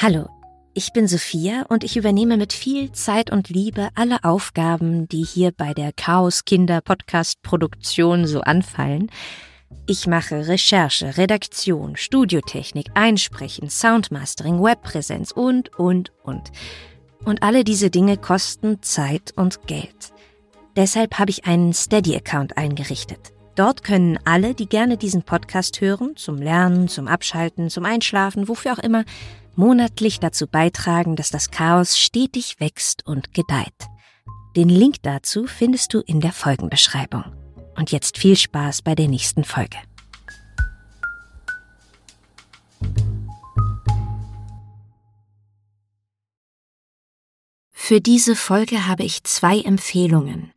Hallo, ich bin Sophia und ich übernehme mit viel Zeit und Liebe alle Aufgaben, die hier bei der Chaos Kinder Podcast Produktion so anfallen. Ich mache Recherche, Redaktion, Studiotechnik, Einsprechen, Soundmastering, Webpräsenz und, und, und. Und alle diese Dinge kosten Zeit und Geld. Deshalb habe ich einen Steady-Account eingerichtet. Dort können alle, die gerne diesen Podcast hören, zum Lernen, zum Abschalten, zum Einschlafen, wofür auch immer, monatlich dazu beitragen, dass das Chaos stetig wächst und gedeiht. Den Link dazu findest du in der Folgenbeschreibung. Und jetzt viel Spaß bei der nächsten Folge. Für diese Folge habe ich zwei Empfehlungen.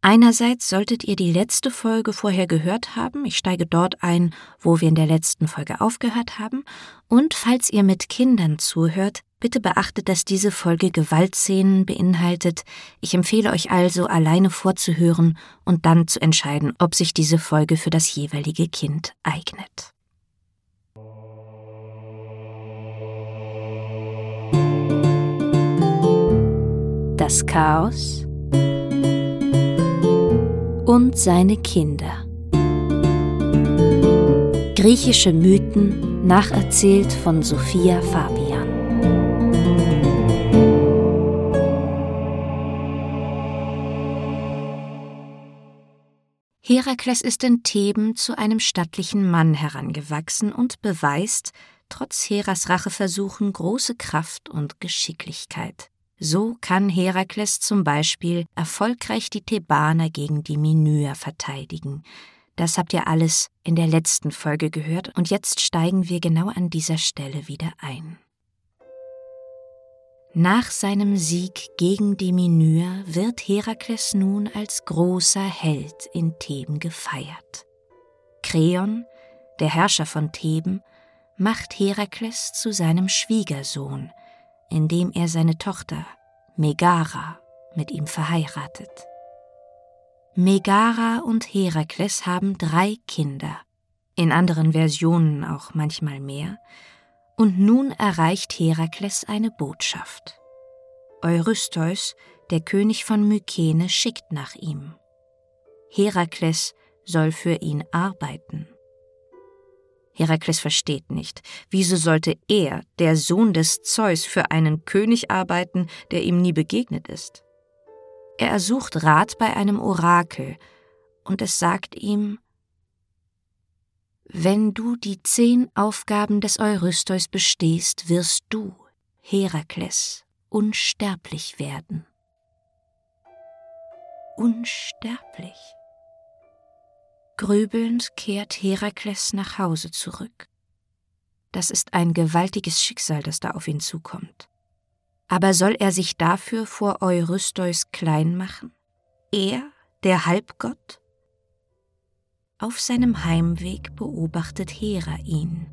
Einerseits solltet ihr die letzte Folge vorher gehört haben, ich steige dort ein, wo wir in der letzten Folge aufgehört haben, und falls ihr mit Kindern zuhört, bitte beachtet, dass diese Folge Gewaltszenen beinhaltet. Ich empfehle euch also, alleine vorzuhören und dann zu entscheiden, ob sich diese Folge für das jeweilige Kind eignet. Das Chaos und seine Kinder. Griechische Mythen nacherzählt von Sophia Fabian. Herakles ist in Theben zu einem stattlichen Mann herangewachsen und beweist, trotz Heras Racheversuchen, große Kraft und Geschicklichkeit. So kann Herakles zum Beispiel erfolgreich die Thebaner gegen die Minyer verteidigen. Das habt ihr alles in der letzten Folge gehört und jetzt steigen wir genau an dieser Stelle wieder ein. Nach seinem Sieg gegen die Minyer wird Herakles nun als großer Held in Theben gefeiert. Kreon, der Herrscher von Theben, macht Herakles zu seinem Schwiegersohn, indem er seine Tochter Megara mit ihm verheiratet. Megara und Herakles haben drei Kinder, in anderen Versionen auch manchmal mehr, und nun erreicht Herakles eine Botschaft. Eurystheus, der König von Mykene, schickt nach ihm. Herakles soll für ihn arbeiten. Herakles versteht nicht, wieso sollte er, der Sohn des Zeus, für einen König arbeiten, der ihm nie begegnet ist. Er ersucht Rat bei einem Orakel, und es sagt ihm Wenn du die zehn Aufgaben des Eurystheus bestehst, wirst du, Herakles, unsterblich werden. Unsterblich. Grübelnd kehrt Herakles nach Hause zurück. Das ist ein gewaltiges Schicksal, das da auf ihn zukommt. Aber soll er sich dafür vor Eurystheus klein machen? Er, der Halbgott? Auf seinem Heimweg beobachtet Hera ihn.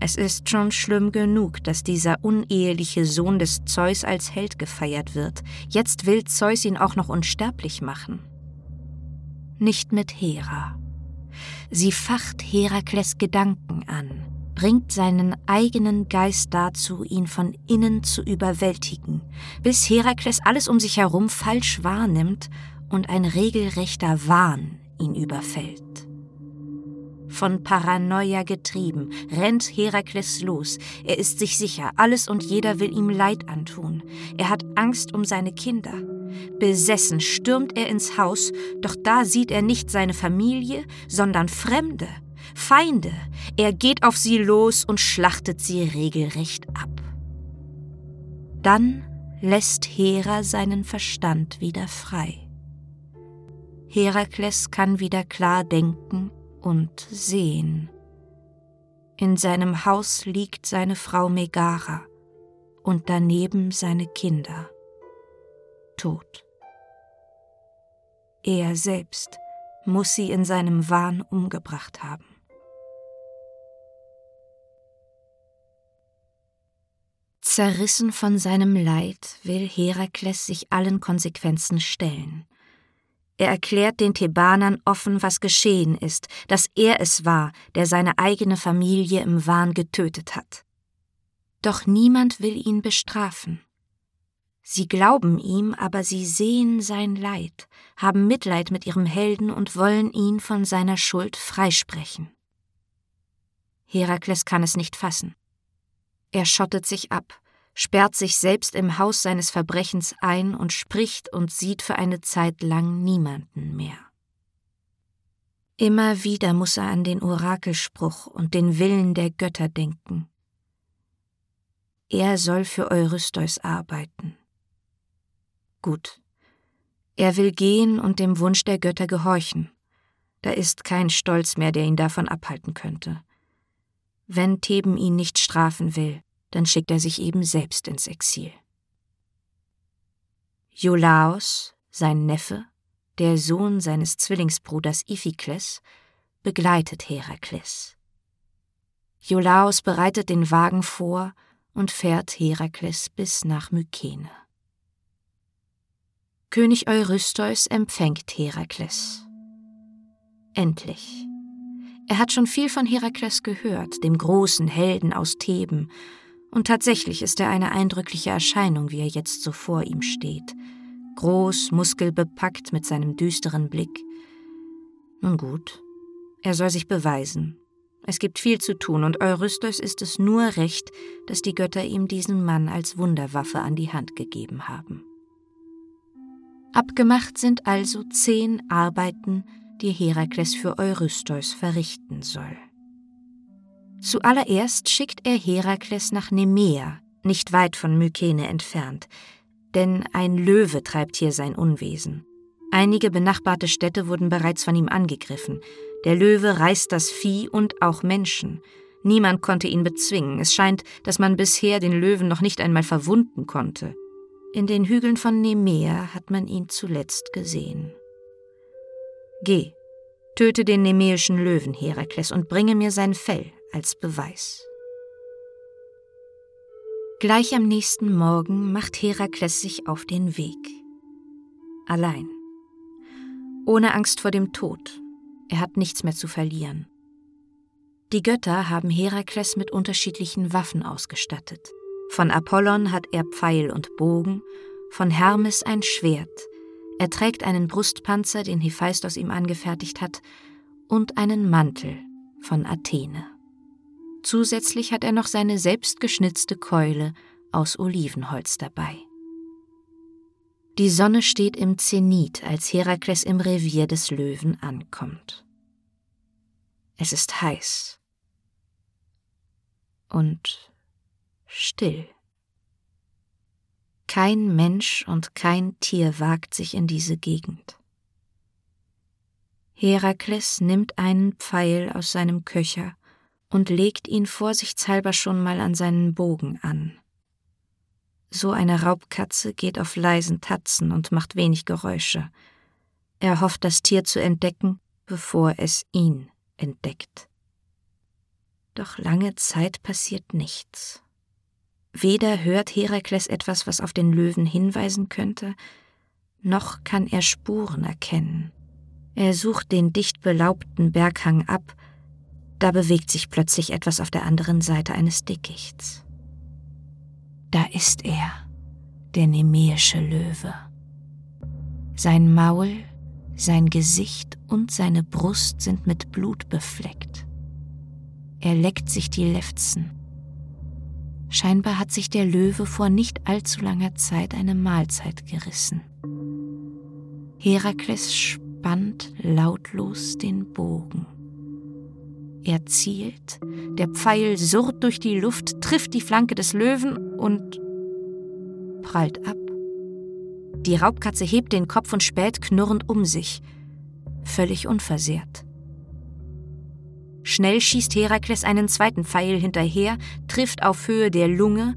Es ist schon schlimm genug, dass dieser uneheliche Sohn des Zeus als Held gefeiert wird. Jetzt will Zeus ihn auch noch unsterblich machen nicht mit Hera. Sie facht Herakles Gedanken an, bringt seinen eigenen Geist dazu, ihn von innen zu überwältigen, bis Herakles alles um sich herum falsch wahrnimmt und ein regelrechter Wahn ihn überfällt. Von Paranoia getrieben, rennt Herakles los. Er ist sich sicher, alles und jeder will ihm Leid antun. Er hat Angst um seine Kinder. Besessen stürmt er ins Haus, doch da sieht er nicht seine Familie, sondern Fremde, Feinde. Er geht auf sie los und schlachtet sie regelrecht ab. Dann lässt Hera seinen Verstand wieder frei. Herakles kann wieder klar denken und sehen. In seinem Haus liegt seine Frau Megara und daneben seine Kinder tot. Er selbst muss sie in seinem Wahn umgebracht haben. Zerrissen von seinem Leid will Herakles sich allen Konsequenzen stellen. Er erklärt den Thebanern offen, was geschehen ist, dass er es war, der seine eigene Familie im Wahn getötet hat. Doch niemand will ihn bestrafen. Sie glauben ihm, aber sie sehen sein Leid, haben Mitleid mit ihrem Helden und wollen ihn von seiner Schuld freisprechen. Herakles kann es nicht fassen. Er schottet sich ab, sperrt sich selbst im Haus seines Verbrechens ein und spricht und sieht für eine Zeit lang niemanden mehr. Immer wieder muss er an den Orakelspruch und den Willen der Götter denken. Er soll für Eurystheus arbeiten. Gut. Er will gehen und dem Wunsch der Götter gehorchen. Da ist kein Stolz mehr, der ihn davon abhalten könnte. Wenn Theben ihn nicht strafen will, dann schickt er sich eben selbst ins Exil. Iolaos, sein Neffe, der Sohn seines Zwillingsbruders Iphikles, begleitet Herakles. Iolaos bereitet den Wagen vor und fährt Herakles bis nach Mykene. König Eurystheus empfängt Herakles. Endlich. Er hat schon viel von Herakles gehört, dem großen Helden aus Theben, und tatsächlich ist er eine eindrückliche Erscheinung, wie er jetzt so vor ihm steht. Groß, muskelbepackt mit seinem düsteren Blick. Nun gut, er soll sich beweisen. Es gibt viel zu tun, und Eurystheus ist es nur recht, dass die Götter ihm diesen Mann als Wunderwaffe an die Hand gegeben haben. Abgemacht sind also zehn Arbeiten, die Herakles für Eurystheus verrichten soll. Zuallererst schickt er Herakles nach Nemea, nicht weit von Mykene entfernt, denn ein Löwe treibt hier sein Unwesen. Einige benachbarte Städte wurden bereits von ihm angegriffen. Der Löwe reißt das Vieh und auch Menschen. Niemand konnte ihn bezwingen. Es scheint, dass man bisher den Löwen noch nicht einmal verwunden konnte. In den Hügeln von Nemea hat man ihn zuletzt gesehen. Geh, töte den nemeischen Löwen, Herakles, und bringe mir sein Fell, als Beweis. Gleich am nächsten Morgen macht Herakles sich auf den Weg. Allein. Ohne Angst vor dem Tod. Er hat nichts mehr zu verlieren. Die Götter haben Herakles mit unterschiedlichen Waffen ausgestattet. Von Apollon hat er Pfeil und Bogen, von Hermes ein Schwert. Er trägt einen Brustpanzer, den Hephaistos ihm angefertigt hat, und einen Mantel von Athene. Zusätzlich hat er noch seine selbstgeschnitzte Keule aus Olivenholz dabei. Die Sonne steht im Zenit, als Herakles im Revier des Löwen ankommt. Es ist heiß und still. Kein Mensch und kein Tier wagt sich in diese Gegend. Herakles nimmt einen Pfeil aus seinem Köcher und legt ihn vorsichtshalber schon mal an seinen Bogen an. So eine Raubkatze geht auf leisen Tatzen und macht wenig Geräusche. Er hofft, das Tier zu entdecken, bevor es ihn entdeckt. Doch lange Zeit passiert nichts. Weder hört Herakles etwas, was auf den Löwen hinweisen könnte, noch kann er Spuren erkennen. Er sucht den dicht belaubten Berghang ab, da bewegt sich plötzlich etwas auf der anderen Seite eines Dickichts. Da ist er, der nemeische Löwe. Sein Maul, sein Gesicht und seine Brust sind mit Blut befleckt. Er leckt sich die Lefzen. Scheinbar hat sich der Löwe vor nicht allzu langer Zeit eine Mahlzeit gerissen. Herakles spannt lautlos den Bogen. Er zielt, der Pfeil surrt durch die Luft, trifft die Flanke des Löwen und prallt ab. Die Raubkatze hebt den Kopf und späht knurrend um sich, völlig unversehrt. Schnell schießt Herakles einen zweiten Pfeil hinterher, trifft auf Höhe der Lunge,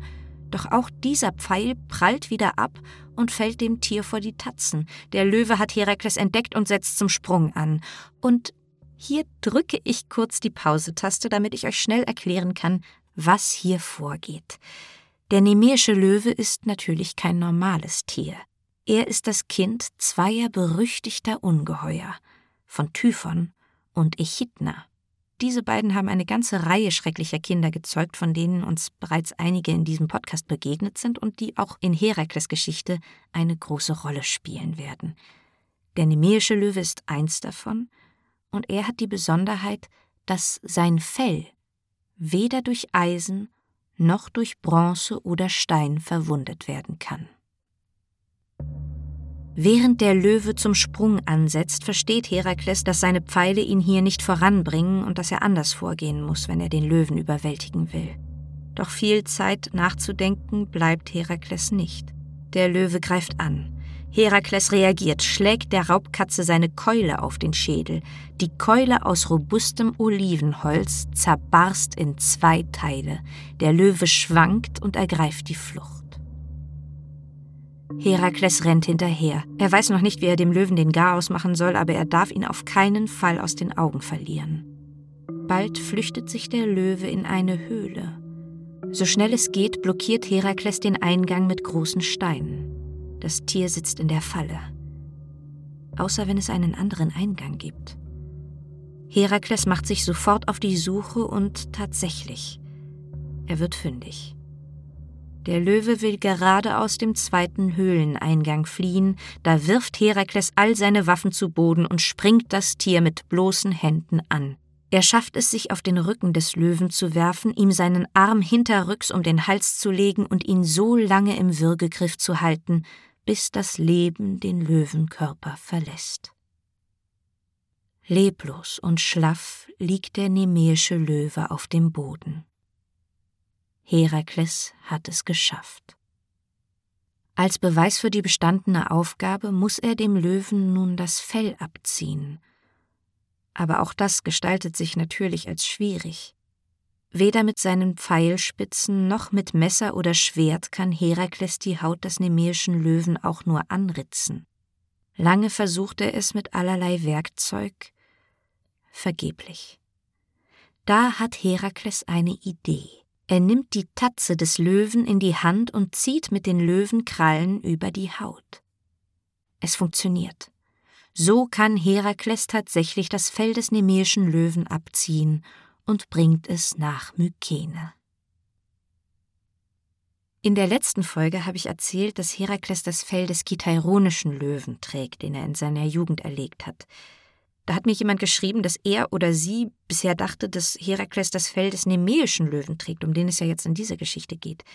doch auch dieser Pfeil prallt wieder ab und fällt dem Tier vor die Tatzen. Der Löwe hat Herakles entdeckt und setzt zum Sprung an. Und hier drücke ich kurz die Pause-Taste, damit ich euch schnell erklären kann, was hier vorgeht. Der nemeische Löwe ist natürlich kein normales Tier. Er ist das Kind zweier berüchtigter Ungeheuer, von Typhon und Echidna. diese beiden haben eine ganze Reihe schrecklicher Kinder gezeugt, von denen uns bereits einige in diesem Podcast begegnet sind und die auch in Herakles Geschichte eine große Rolle spielen werden. Der nemäische Löwe ist eins davon, und er hat die Besonderheit, dass sein Fell weder durch Eisen noch durch Bronze oder Stein verwundet werden kann. Während der Löwe zum Sprung ansetzt, versteht Herakles, dass seine Pfeile ihn hier nicht voranbringen und dass er anders vorgehen muss, wenn er den Löwen überwältigen will. Doch viel Zeit nachzudenken bleibt Herakles nicht. Der Löwe greift an. Herakles reagiert, schlägt der Raubkatze seine Keule auf den Schädel. Die Keule aus robustem Olivenholz zerbarst in zwei Teile. Der Löwe schwankt und ergreift die Flucht. Herakles rennt hinterher. Er weiß noch nicht, wie er dem Löwen den Garaus machen soll, aber er darf ihn auf keinen Fall aus den Augen verlieren. Bald flüchtet sich der Löwe in eine Höhle. So schnell es geht, blockiert Herakles den Eingang mit großen Steinen. Das Tier sitzt in der Falle. Außer wenn es einen anderen Eingang gibt. Herakles macht sich sofort auf die Suche und tatsächlich, er wird fündig. Der Löwe will gerade aus dem zweiten Höhleneingang fliehen, da wirft Herakles all seine Waffen zu Boden und springt das Tier mit bloßen Händen an. Er schafft es, sich auf den Rücken des Löwen zu werfen, ihm seinen Arm hinterrücks um den Hals zu legen und ihn so lange im Würgegriff zu halten, bis das Leben den Löwenkörper verlässt. Leblos und schlaff liegt der nemäische Löwe auf dem Boden. Herakles hat es geschafft. Als Beweis für die bestandene Aufgabe muss er dem Löwen nun das Fell abziehen. Aber auch das gestaltet sich natürlich als schwierig. Weder mit seinen Pfeilspitzen noch mit Messer oder Schwert kann Herakles die Haut des nemäischen Löwen auch nur anritzen. Lange versucht er es mit allerlei Werkzeug, vergeblich. Da hat Herakles eine Idee. Er nimmt die Tatze des Löwen in die Hand und zieht mit den Löwenkrallen über die Haut. Es funktioniert. So kann Herakles tatsächlich das Fell des nemäischen Löwen abziehen und bringt es nach Mykene. In der letzten Folge habe ich erzählt, dass Herakles das Fell des kitaironischen Löwen trägt, den er in seiner Jugend erlegt hat. Da hat mir jemand geschrieben, dass er oder sie bisher dachte, dass Herakles das Fell des nemäischen Löwen trägt, um den es ja jetzt in dieser Geschichte geht.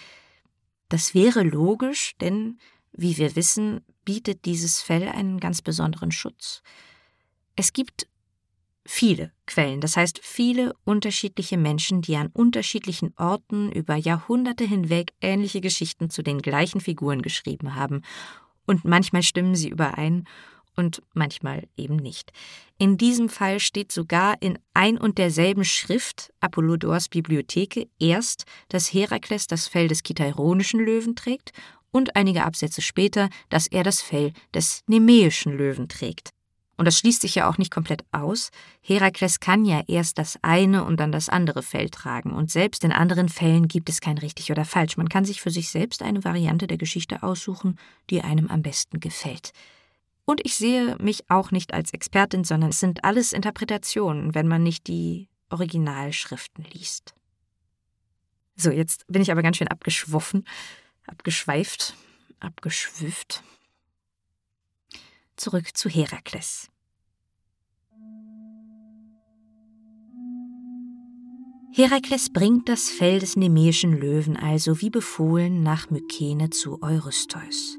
Das wäre logisch, denn, wie wir wissen, bietet dieses Fell einen ganz besonderen Schutz. Es gibt viele Quellen, das heißt viele unterschiedliche Menschen, die an unterschiedlichen Orten über Jahrhunderte hinweg ähnliche Geschichten zu den gleichen Figuren geschrieben haben. Und manchmal stimmen sie überein und manchmal eben nicht. In diesem Fall steht sogar in ein und derselben Schrift Apollodors Bibliotheke erst, dass Herakles das Fell des kitaironischen Löwen trägt und einige Absätze später, dass er das Fell des nemäischen Löwen trägt. Und das schließt sich ja auch nicht komplett aus. Herakles kann ja erst das eine und dann das andere Fell tragen. Und selbst in anderen Fällen gibt es kein richtig oder falsch. Man kann sich für sich selbst eine Variante der Geschichte aussuchen, die einem am besten gefällt. Und ich sehe mich auch nicht als Expertin, sondern es sind alles Interpretationen, wenn man nicht die Originalschriften liest. So, jetzt bin ich aber ganz schön abgeschwoffen, abgeschweift, abgeschwüfft. Zurück zu Herakles. Herakles bringt das Fell des nemäischen Löwen also wie befohlen nach Mykene zu Eurystheus.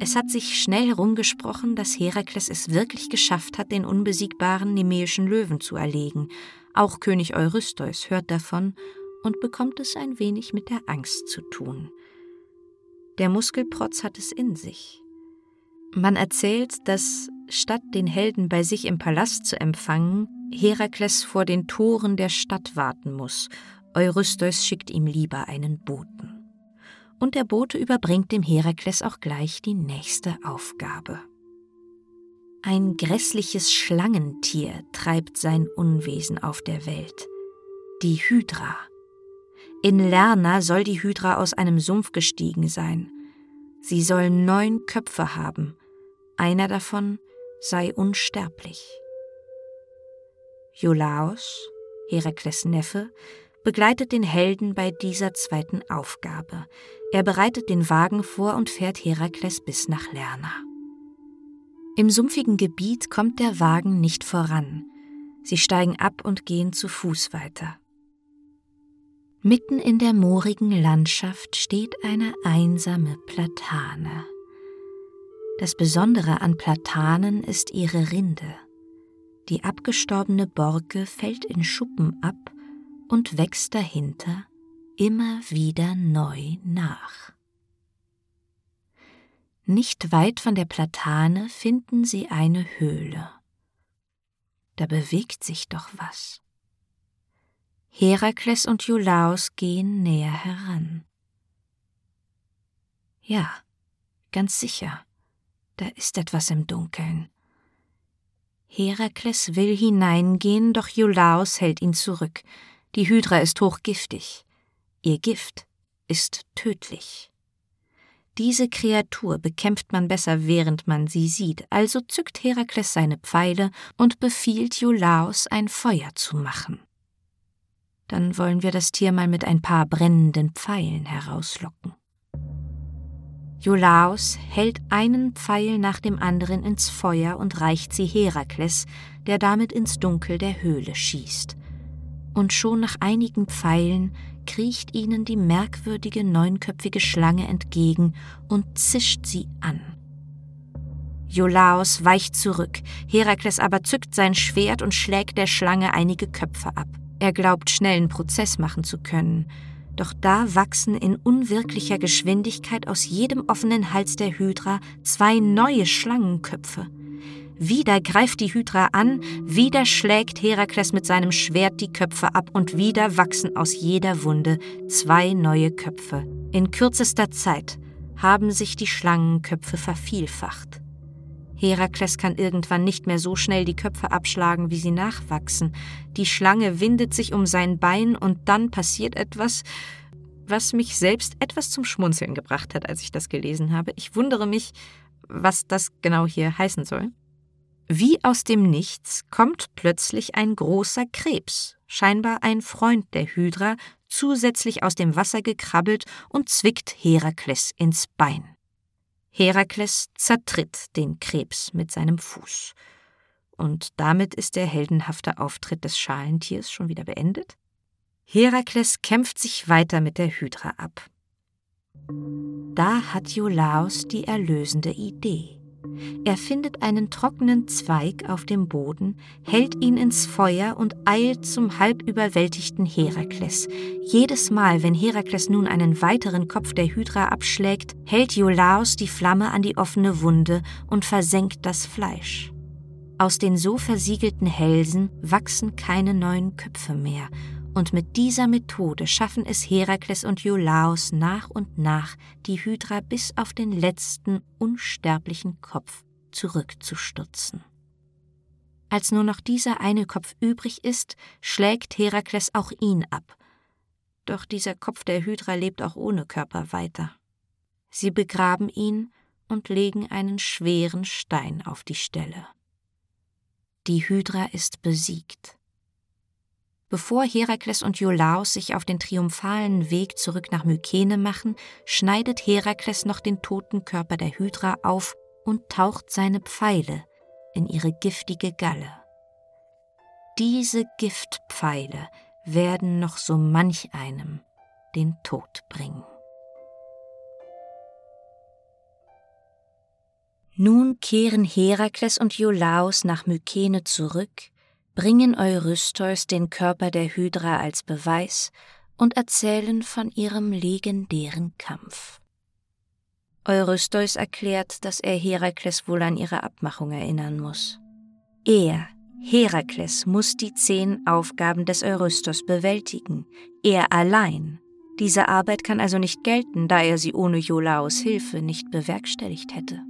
Es hat sich schnell herumgesprochen, dass Herakles es wirklich geschafft hat, den unbesiegbaren nemäischen Löwen zu erlegen. Auch König Eurystheus hört davon und bekommt es ein wenig mit der Angst zu tun. Der Muskelprotz hat es in sich. Man erzählt, dass statt den Helden bei sich im Palast zu empfangen, Herakles vor den Toren der Stadt warten muss. Eurystheus schickt ihm lieber einen Boten und der Bote überbringt dem Herakles auch gleich die nächste Aufgabe. Ein grässliches Schlangentier treibt sein Unwesen auf der Welt, die Hydra. In Lerna soll die Hydra aus einem Sumpf gestiegen sein. Sie soll neun Köpfe haben, einer davon sei unsterblich. Iolaos, Herakles Neffe, begleitet den Helden bei dieser zweiten Aufgabe. Er bereitet den Wagen vor und fährt Herakles bis nach Lerna. Im sumpfigen Gebiet kommt der Wagen nicht voran. Sie steigen ab und gehen zu Fuß weiter. Mitten in der moorigen Landschaft steht eine einsame Platane. Das Besondere an Platanen ist ihre Rinde. Die abgestorbene Borke fällt in Schuppen ab und wächst dahinter immer wieder neu nach. Nicht weit von der Platane finden sie eine Höhle. Da bewegt sich doch was. Herakles und Iolaos gehen näher heran. Ja, ganz sicher, da ist etwas im Dunkeln. Herakles will hineingehen, doch Iolaos hält ihn zurück. Die Hydra ist hochgiftig. Ihr Gift ist tödlich. Diese Kreatur bekämpft man besser, während man sie sieht, also zückt Herakles seine Pfeile und befiehlt Iolaos, ein Feuer zu machen. Dann wollen wir das Tier mal mit ein paar brennenden Pfeilen herauslocken. Iolaos hält einen Pfeil nach dem anderen ins Feuer und reicht sie Herakles, der damit ins Dunkel der Höhle schießt und schon nach einigen Pfeilen kriecht ihnen die merkwürdige neunköpfige Schlange entgegen und zischt sie an. Iolaos weicht zurück, Herakles aber zückt sein Schwert und schlägt der Schlange einige Köpfe ab. Er glaubt, schnellen Prozess machen zu können, doch da wachsen in unwirklicher Geschwindigkeit aus jedem offenen Hals der Hydra zwei neue Schlangenköpfe. Wieder greift die Hydra an, wieder schlägt Herakles mit seinem Schwert die Köpfe ab und wieder wachsen aus jeder Wunde zwei neue Köpfe. In kürzester Zeit haben sich die Schlangenköpfe vervielfacht. Herakles kann irgendwann nicht mehr so schnell die Köpfe abschlagen, wie sie nachwachsen. Die Schlange windet sich um sein Bein und dann passiert etwas, was mich selbst etwas zum Schmunzeln gebracht hat, als ich das gelesen habe. Ich wundere mich, was das genau hier heißen soll. Wie aus dem Nichts kommt plötzlich ein großer Krebs, scheinbar ein Freund der Hydra, zusätzlich aus dem Wasser gekrabbelt und zwickt Herakles ins Bein. Herakles zertritt den Krebs mit seinem Fuß. Und damit ist der heldenhafte Auftritt des Schalentiers schon wieder beendet? Herakles kämpft sich weiter mit der Hydra ab. Da hat Iolaos die erlösende Idee. Er findet einen trockenen Zweig auf dem Boden, hält ihn ins Feuer und eilt zum halb überwältigten Herakles. Jedes Mal, wenn Herakles nun einen weiteren Kopf der Hydra abschlägt, hält Iolaos die Flamme an die offene Wunde und versenkt das Fleisch. Aus den so versiegelten Hälsen wachsen keine neuen Köpfe mehr, und mit dieser Methode schaffen es Herakles und Iolaos nach und nach, die Hydra bis auf den letzten unsterblichen Kopf zurückzustutzen. Als nur noch dieser eine Kopf übrig ist, schlägt Herakles auch ihn ab. Doch dieser Kopf der Hydra lebt auch ohne Körper weiter. Sie begraben ihn und legen einen schweren Stein auf die Stelle. Die Hydra ist besiegt. Bevor Herakles und Iolaos sich auf den triumphalen Weg zurück nach Mykene machen, schneidet Herakles noch den toten Körper der Hydra auf und taucht seine Pfeile in ihre giftige Galle. Diese Giftpfeile werden noch so manch einem den Tod bringen. Nun kehren Herakles und Iolaos nach Mykene zurück, bringen Eurystheus den Körper der Hydra als Beweis und erzählen von ihrem legendären Kampf. Eurystheus erklärt, dass er Herakles wohl an ihre Abmachung erinnern muss. Er, Herakles, muss die zehn Aufgaben des Eurystheus bewältigen. Er allein. Diese Arbeit kann also nicht gelten, da er sie ohne Iolaos Hilfe nicht bewerkstelligt hätte.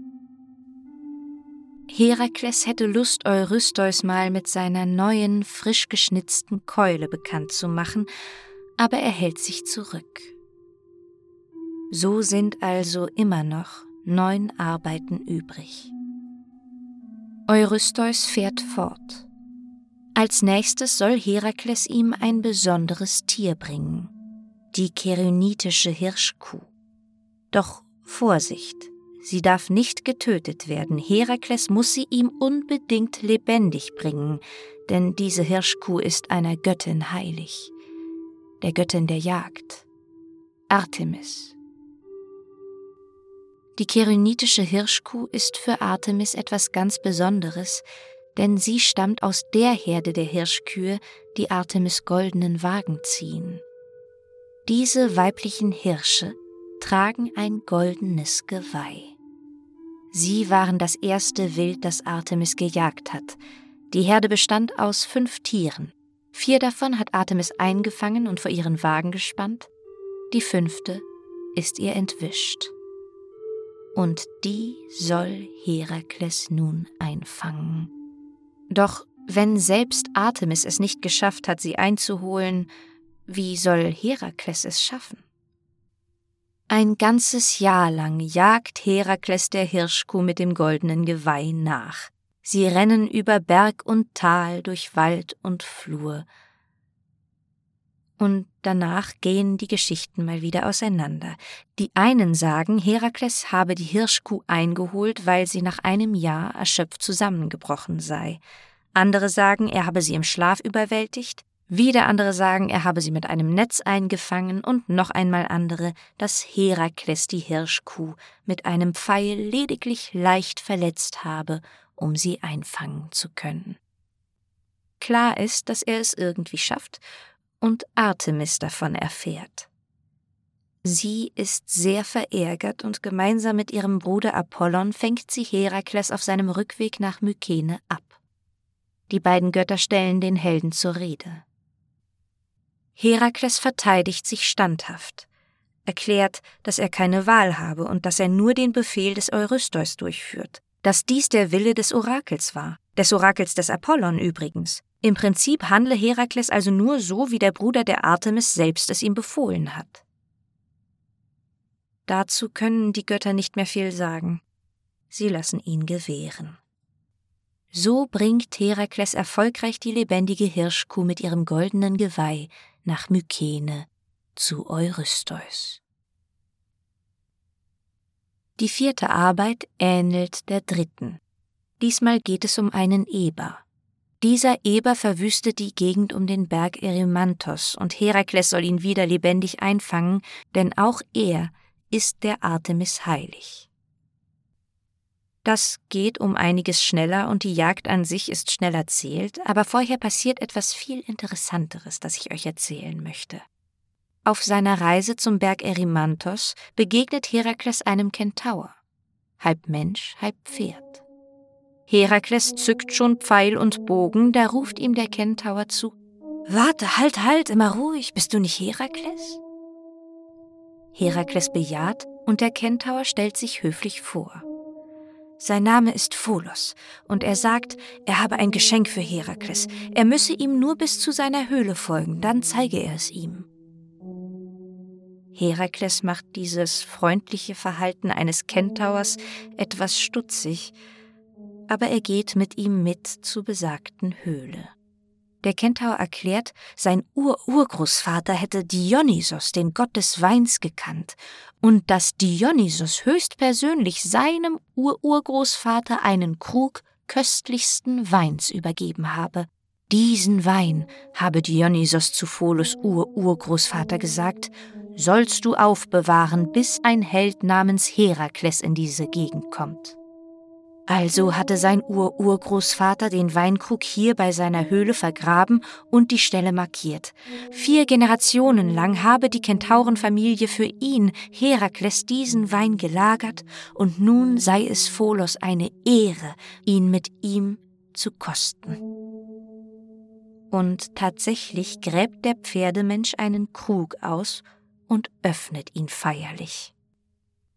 Herakles hätte Lust, Eurystheus mal mit seiner neuen, frisch geschnitzten Keule bekannt zu machen, aber er hält sich zurück. So sind also immer noch neun Arbeiten übrig. Eurystheus fährt fort. Als nächstes soll Herakles ihm ein besonderes Tier bringen, die kerynitische Hirschkuh. Doch Vorsicht, sie darf nicht getötet werden. Herakles muss sie ihm unbedingt lebendig bringen, denn diese Hirschkuh ist einer Göttin heilig, der Göttin der Jagd, Artemis. Die kerynitische Hirschkuh ist für Artemis etwas ganz Besonderes, denn sie stammt aus der Herde der Hirschkühe, die Artemis goldenen Wagen ziehen. Diese weiblichen Hirsche tragen ein goldenes Geweih. Sie waren das erste Wild, das Artemis gejagt hat. Die Herde bestand aus fünf Tieren. Vier davon hat Artemis eingefangen und vor ihren Wagen gespannt. Die fünfte ist ihr entwischt. Und die soll Herakles nun einfangen. Doch wenn selbst Artemis es nicht geschafft hat, sie einzuholen, wie soll Herakles es schaffen? Ein ganzes Jahr lang jagt Herakles der Hirschkuh mit dem goldenen Geweih nach. Sie rennen über Berg und Tal, durch Wald und Flur. Und danach gehen die Geschichten mal wieder auseinander. Die einen sagen, Herakles habe die Hirschkuh eingeholt, weil sie nach einem Jahr erschöpft zusammengebrochen sei. Andere sagen, er habe sie im Schlaf überwältigt. Wieder andere sagen, er habe sie mit einem Netz eingefangen und noch einmal andere, dass Herakles die Hirschkuh mit einem Pfeil lediglich leicht verletzt habe, um sie einfangen zu können. Klar ist, dass er es irgendwie schafft und Artemis davon erfährt. Sie ist sehr verärgert und gemeinsam mit ihrem Bruder Apollon fängt sie Herakles auf seinem Rückweg nach Mykene ab. Die beiden Götter stellen den Helden zur Rede. Herakles verteidigt sich standhaft, erklärt, dass er keine Wahl habe und dass er nur den Befehl des Eurystheus durchführt, dass dies der Wille des Orakels war, des Orakels des Apollon übrigens. Im Prinzip handle Herakles also nur so, wie der Bruder der Artemis selbst es ihm befohlen hat. Dazu können die Götter nicht mehr viel sagen. Sie lassen ihn gewähren. So bringt Herakles erfolgreich die lebendige Hirschkuh mit ihrem goldenen Geweih nach Mykene zu Eurystheus. Die vierte Arbeit ähnelt der dritten. Diesmal geht es um einen Eber. Dieser Eber verwüstet die Gegend um den Berg Erymanthos und Herakles soll ihn wieder lebendig einfangen, denn auch er ist der Artemis heilig. Das geht um einiges schneller und die Jagd an sich ist schnell erzählt, aber vorher passiert etwas viel Interessanteres, das ich euch erzählen möchte. Auf seiner Reise zum Berg Erymanthos begegnet Herakles einem Kentaur, halb Mensch, halb Pferd. Herakles zückt schon Pfeil und Bogen, da ruft ihm der Kentaur zu Warte, halt, halt, immer ruhig, bist du nicht Herakles? Herakles bejaht und der Kentaur stellt sich höflich vor. Sein Name ist Pholos, und er sagt, er habe ein Geschenk für Herakles. Er müsse ihm nur bis zu seiner Höhle folgen, dann zeige er es ihm. Herakles macht dieses freundliche Verhalten eines Kentaurs etwas stutzig, aber er geht mit ihm mit zur besagten Höhle. Der Kentaur erklärt, sein Ur-Urgroßvater hätte Dionysos, den Gott des Weins, gekannt, und dass Dionysos höchstpersönlich seinem Ur-Urgroßvater einen Krug köstlichsten Weins übergeben habe. Diesen Wein, habe Dionysos zu Pholos Ur-Urgroßvater gesagt, sollst du aufbewahren, bis ein Held namens Herakles in diese Gegend kommt. Also hatte sein Ur-Urgroßvater den Weinkrug hier bei seiner Höhle vergraben und die Stelle markiert. Vier Generationen lang habe die Kentaurenfamilie für ihn, Herakles, diesen Wein gelagert, und nun sei es Pholos eine Ehre, ihn mit ihm zu kosten. Und tatsächlich gräbt der Pferdemensch einen Krug aus und öffnet ihn feierlich.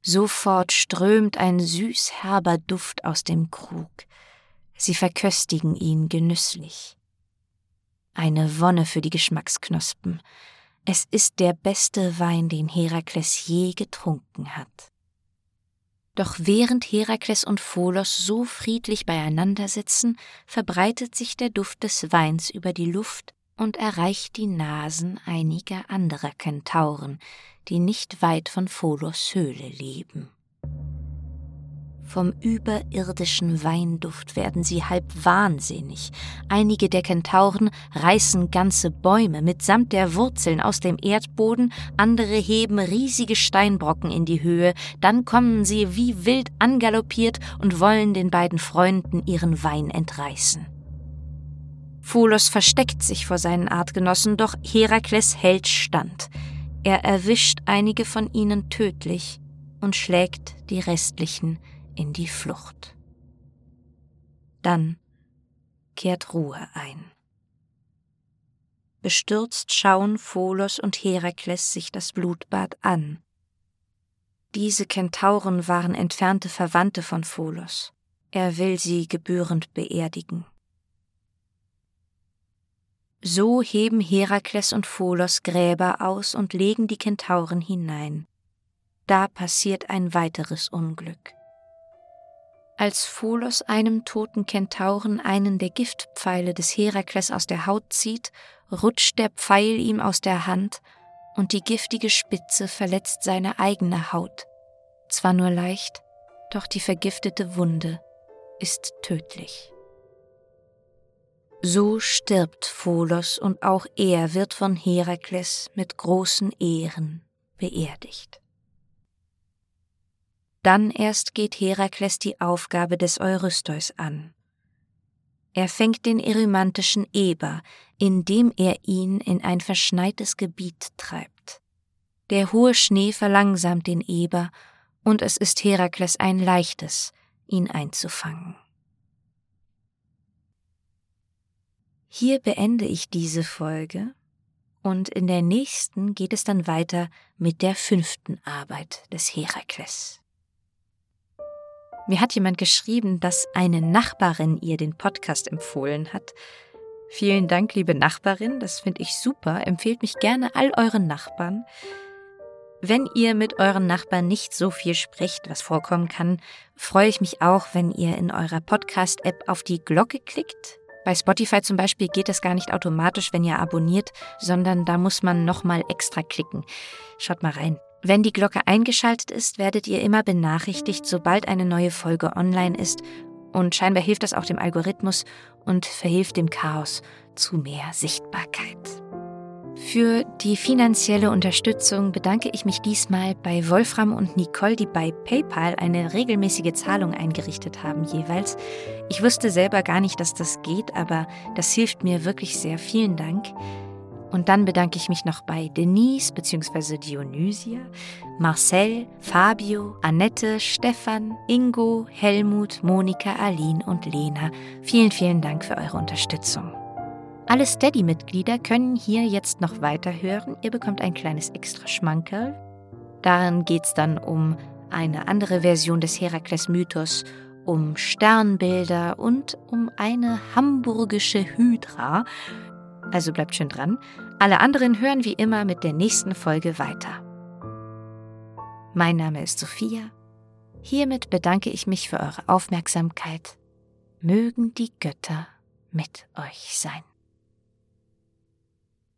Sofort strömt ein süß herber Duft aus dem Krug. Sie verköstigen ihn genüsslich. Eine Wonne für die Geschmacksknospen. Es ist der beste Wein, den Herakles je getrunken hat. Doch während Herakles und Pholos so friedlich beieinander sitzen, verbreitet sich der Duft des Weins über die Luft und erreicht die Nasen einiger anderer Kentauren, die nicht weit von Pholos Höhle leben. Vom überirdischen Weinduft werden sie halb wahnsinnig. Einige der Kentauren reißen ganze Bäume mitsamt der Wurzeln aus dem Erdboden, andere heben riesige Steinbrocken in die Höhe, dann kommen sie wie wild angaloppiert und wollen den beiden Freunden ihren Wein entreißen. Pholos versteckt sich vor seinen Artgenossen, doch Herakles hält stand. Er erwischt einige von ihnen tödlich und schlägt die restlichen in die Flucht. Dann kehrt Ruhe ein. Bestürzt schauen Pholos und Herakles sich das Blutbad an. Diese Kentauren waren entfernte Verwandte von Pholos. Er will sie gebührend beerdigen. So heben Herakles und Pholos Gräber aus und legen die Kentauren hinein. Da passiert ein weiteres Unglück. Als Pholos einem toten Kentauren einen der Giftpfeile des Herakles aus der Haut zieht, rutscht der Pfeil ihm aus der Hand und die giftige Spitze verletzt seine eigene Haut. Zwar nur leicht, doch die vergiftete Wunde ist tödlich. So stirbt Pholos und auch er wird von Herakles mit großen Ehren beerdigt. Dann erst geht Herakles die Aufgabe des Eurystheus an. Er fängt den erymantischen Eber, indem er ihn in ein verschneites Gebiet treibt. Der hohe Schnee verlangsamt den Eber, und es ist Herakles ein leichtes, ihn einzufangen. Hier beende ich diese Folge, und in der nächsten geht es dann weiter mit der fünften Arbeit des Herakles. Mir hat jemand geschrieben, dass eine Nachbarin ihr den Podcast empfohlen hat. Vielen Dank, liebe Nachbarin, das finde ich super. Empfehlt mich gerne all euren Nachbarn. Wenn ihr mit euren Nachbarn nicht so viel sprecht, was vorkommen kann, freue ich mich auch, wenn ihr in eurer Podcast-App auf die Glocke klickt. Bei Spotify zum Beispiel geht das gar nicht automatisch, wenn ihr abonniert, sondern da muss man nochmal extra klicken. Schaut mal rein. Wenn die Glocke eingeschaltet ist, werdet ihr immer benachrichtigt, sobald eine neue Folge online ist, und scheinbar hilft das auch dem Algorithmus und verhilft dem Chaos zu mehr Sichtbarkeit. Für die finanzielle Unterstützung bedanke ich mich diesmal bei Wolfram und Nicole, die bei PayPal eine regelmäßige Zahlung eingerichtet haben jeweils. Ich wusste selber gar nicht, dass das geht, aber das hilft mir wirklich sehr. Vielen Dank. Und dann bedanke ich mich noch bei Denise bzw. Dionysia, Marcel, Fabio, Annette, Stefan, Ingo, Helmut, Monika, Aline und Lena. Vielen, vielen Dank für eure Unterstützung. Alle Steady-Mitglieder können hier jetzt noch weiterhören. Ihr bekommt ein kleines extra Schmankerl. Darin geht es dann um eine andere Version des Herakles-Mythos, um Sternbilder und um eine hamburgische Hydra, also bleibt schön dran. Alle anderen hören wie immer mit der nächsten Folge weiter. Mein Name ist Sophia. Hiermit bedanke ich mich für eure Aufmerksamkeit. Mögen die Götter mit euch sein.